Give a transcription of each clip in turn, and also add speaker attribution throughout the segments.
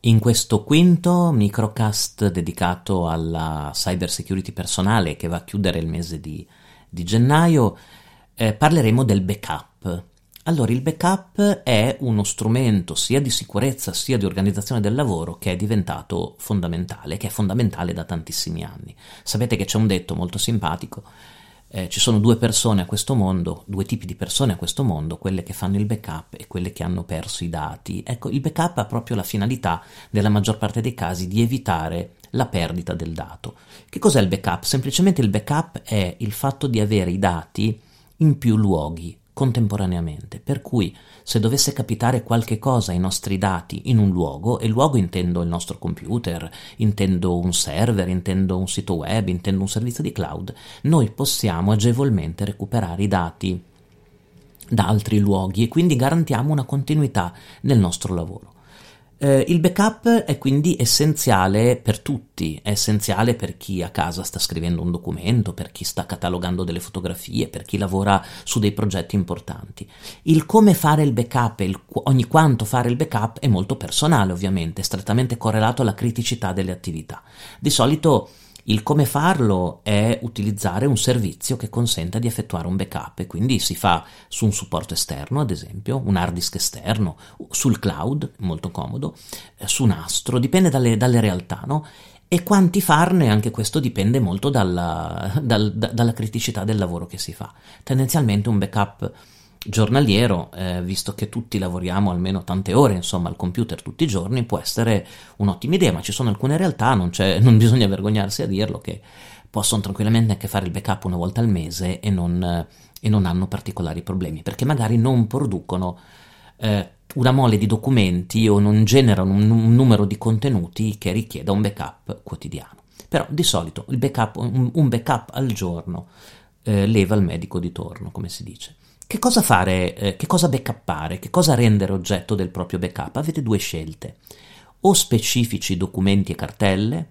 Speaker 1: In questo quinto microcast dedicato alla cyber security personale che va a chiudere il mese di, di gennaio, eh, parleremo del backup. Allora, il backup è uno strumento sia di sicurezza sia di organizzazione del lavoro che è diventato fondamentale, che è fondamentale da tantissimi anni. Sapete che c'è un detto molto simpatico eh, ci sono due persone a questo mondo, due tipi di persone a questo mondo, quelle che fanno il backup e quelle che hanno perso i dati. Ecco, il backup ha proprio la finalità, nella maggior parte dei casi, di evitare la perdita del dato. Che cos'è il backup? Semplicemente il backup è il fatto di avere i dati in più luoghi contemporaneamente, per cui se dovesse capitare qualche cosa ai nostri dati in un luogo, e luogo intendo il nostro computer, intendo un server, intendo un sito web, intendo un servizio di cloud, noi possiamo agevolmente recuperare i dati da altri luoghi e quindi garantiamo una continuità nel nostro lavoro. Eh, il backup è quindi essenziale per tutti, è essenziale per chi a casa sta scrivendo un documento, per chi sta catalogando delle fotografie, per chi lavora su dei progetti importanti. Il come fare il backup e ogni quanto fare il backup è molto personale ovviamente, strettamente correlato alla criticità delle attività. Di solito il come farlo è utilizzare un servizio che consenta di effettuare un backup e quindi si fa su un supporto esterno, ad esempio, un hard disk esterno, sul cloud, molto comodo, eh, su nastro, dipende dalle, dalle realtà, no? E quanti farne, anche questo dipende molto dalla, dal, dalla criticità del lavoro che si fa. Tendenzialmente un backup giornaliero, eh, visto che tutti lavoriamo almeno tante ore insomma al computer tutti i giorni, può essere un'ottima idea, ma ci sono alcune realtà, non, non bisogna vergognarsi a dirlo, che possono tranquillamente anche fare il backup una volta al mese e non, e non hanno particolari problemi, perché magari non producono eh, una mole di documenti o non generano un, un, numero di contenuti che richieda un backup quotidiano. Però di solito backup, un, un, backup al giorno eh, leva il medico di torno, come si dice. Che cosa fare, eh, che cosa backuppare, che cosa rendere oggetto del proprio backup? Avete due scelte, o specifici documenti e cartelle,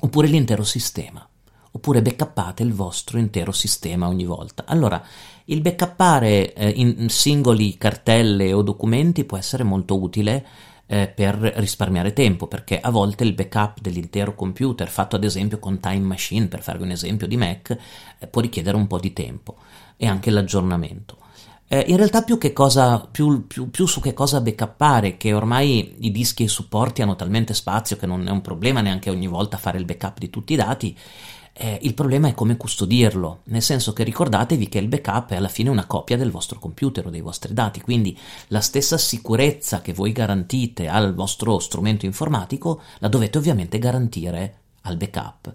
Speaker 1: oppure l'intero sistema, oppure backuppate il vostro intero sistema ogni volta. Allora, il backuppare eh, in singoli cartelle o documenti può essere molto utile eh, per risparmiare tempo, perché a volte il backup dell'intero computer, fatto ad esempio con Time Machine, per farvi un esempio di Mac, eh, può richiedere un po' di tempo e anche l'aggiornamento. Eh, in realtà più, cosa, più, più, più, su che cosa backuppare, che ormai i dischi e i supporti hanno talmente spazio che non è un problema neanche ogni volta fare il backup di tutti i dati, eh, il problema è come custodirlo, nel senso che ricordatevi che il backup è alla fine una copia del vostro computer o dei vostri dati, quindi la stessa sicurezza che voi garantite al vostro strumento informatico la dovete ovviamente garantire al backup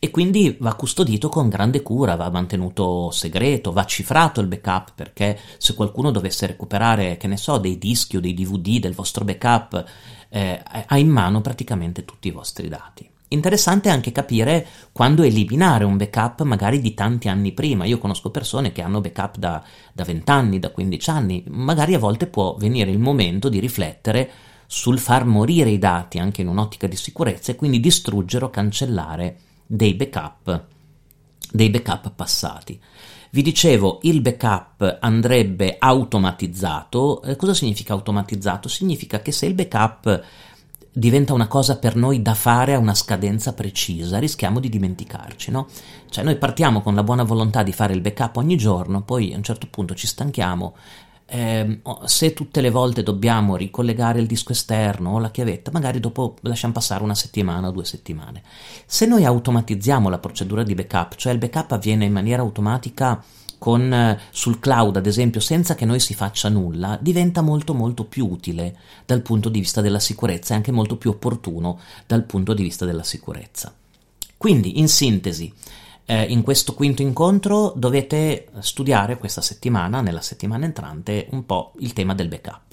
Speaker 1: e quindi va custodito con grande cura, va mantenuto segreto, va cifrato il backup perché se qualcuno dovesse recuperare, che ne so, dei dischi o dei DVD del vostro backup, eh, ha in mano praticamente tutti i vostri dati. Interessante anche capire quando eliminare un backup magari di tanti anni prima. Io conosco persone che hanno backup da, da 20 anni, da 15 anni, magari a volte può venire il momento di riflettere sul far morire i dati anche in un'ottica di sicurezza e quindi distruggere o cancellare dei backup, dei backup passati. Vi dicevo, il backup andrebbe automatizzato. Eh, cosa significa automatizzato? Significa che se il backup diventa una cosa per noi da fare a una scadenza precisa, rischiamo di dimenticarci, no? Cioè noi partiamo con la buona volontà di fare il backup ogni giorno, poi a un certo punto ci stanchiamo eh, se tutte le volte dobbiamo ricollegare il disco esterno o la chiavetta, magari dopo lasciamo passare una settimana o due settimane. Se noi automatizziamo la procedura di backup, cioè il backup avviene in maniera automatica con, eh, sul cloud, ad esempio, senza che noi si faccia nulla, diventa molto molto più utile dal punto di vista della sicurezza e anche molto più opportuno dal punto di vista della sicurezza. Quindi, in sintesi, eh, in questo quinto incontro dovete studiare questa settimana, nella settimana entrante, un po' il tema del backup.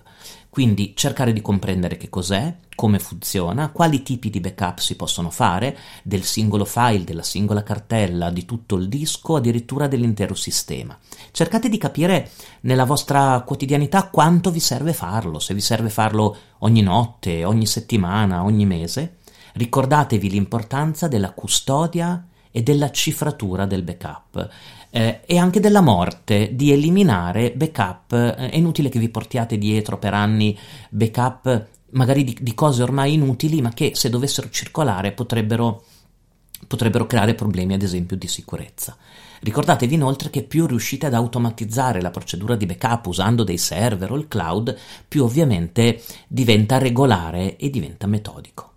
Speaker 1: Quindi cercare di comprendere che cos'è, come funziona, quali tipi di backup si possono fare del singolo file, della singola cartella, di tutto il disco, addirittura dell'intero sistema. Cercate di capire nella vostra quotidianità quanto vi serve farlo, se vi serve farlo ogni notte, ogni settimana, ogni mese. Ricordatevi l'importanza della custodia e della cifratura del backup eh, e anche della morte, di eliminare backup. Eh, è inutile che vi portiate dietro per anni backup magari di, di cose ormai inutili, ma che se dovessero circolare potrebbero, potrebbero creare problemi, ad esempio, di sicurezza. Ricordatevi inoltre che più riuscite ad automatizzare la procedura di backup usando dei server o il cloud, più ovviamente diventa regolare e diventa metodico.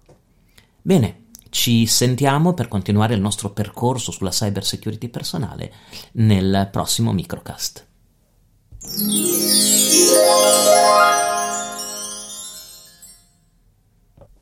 Speaker 1: Bene, ci sentiamo per continuare il nostro percorso sulla cyber security personale nel prossimo microcast.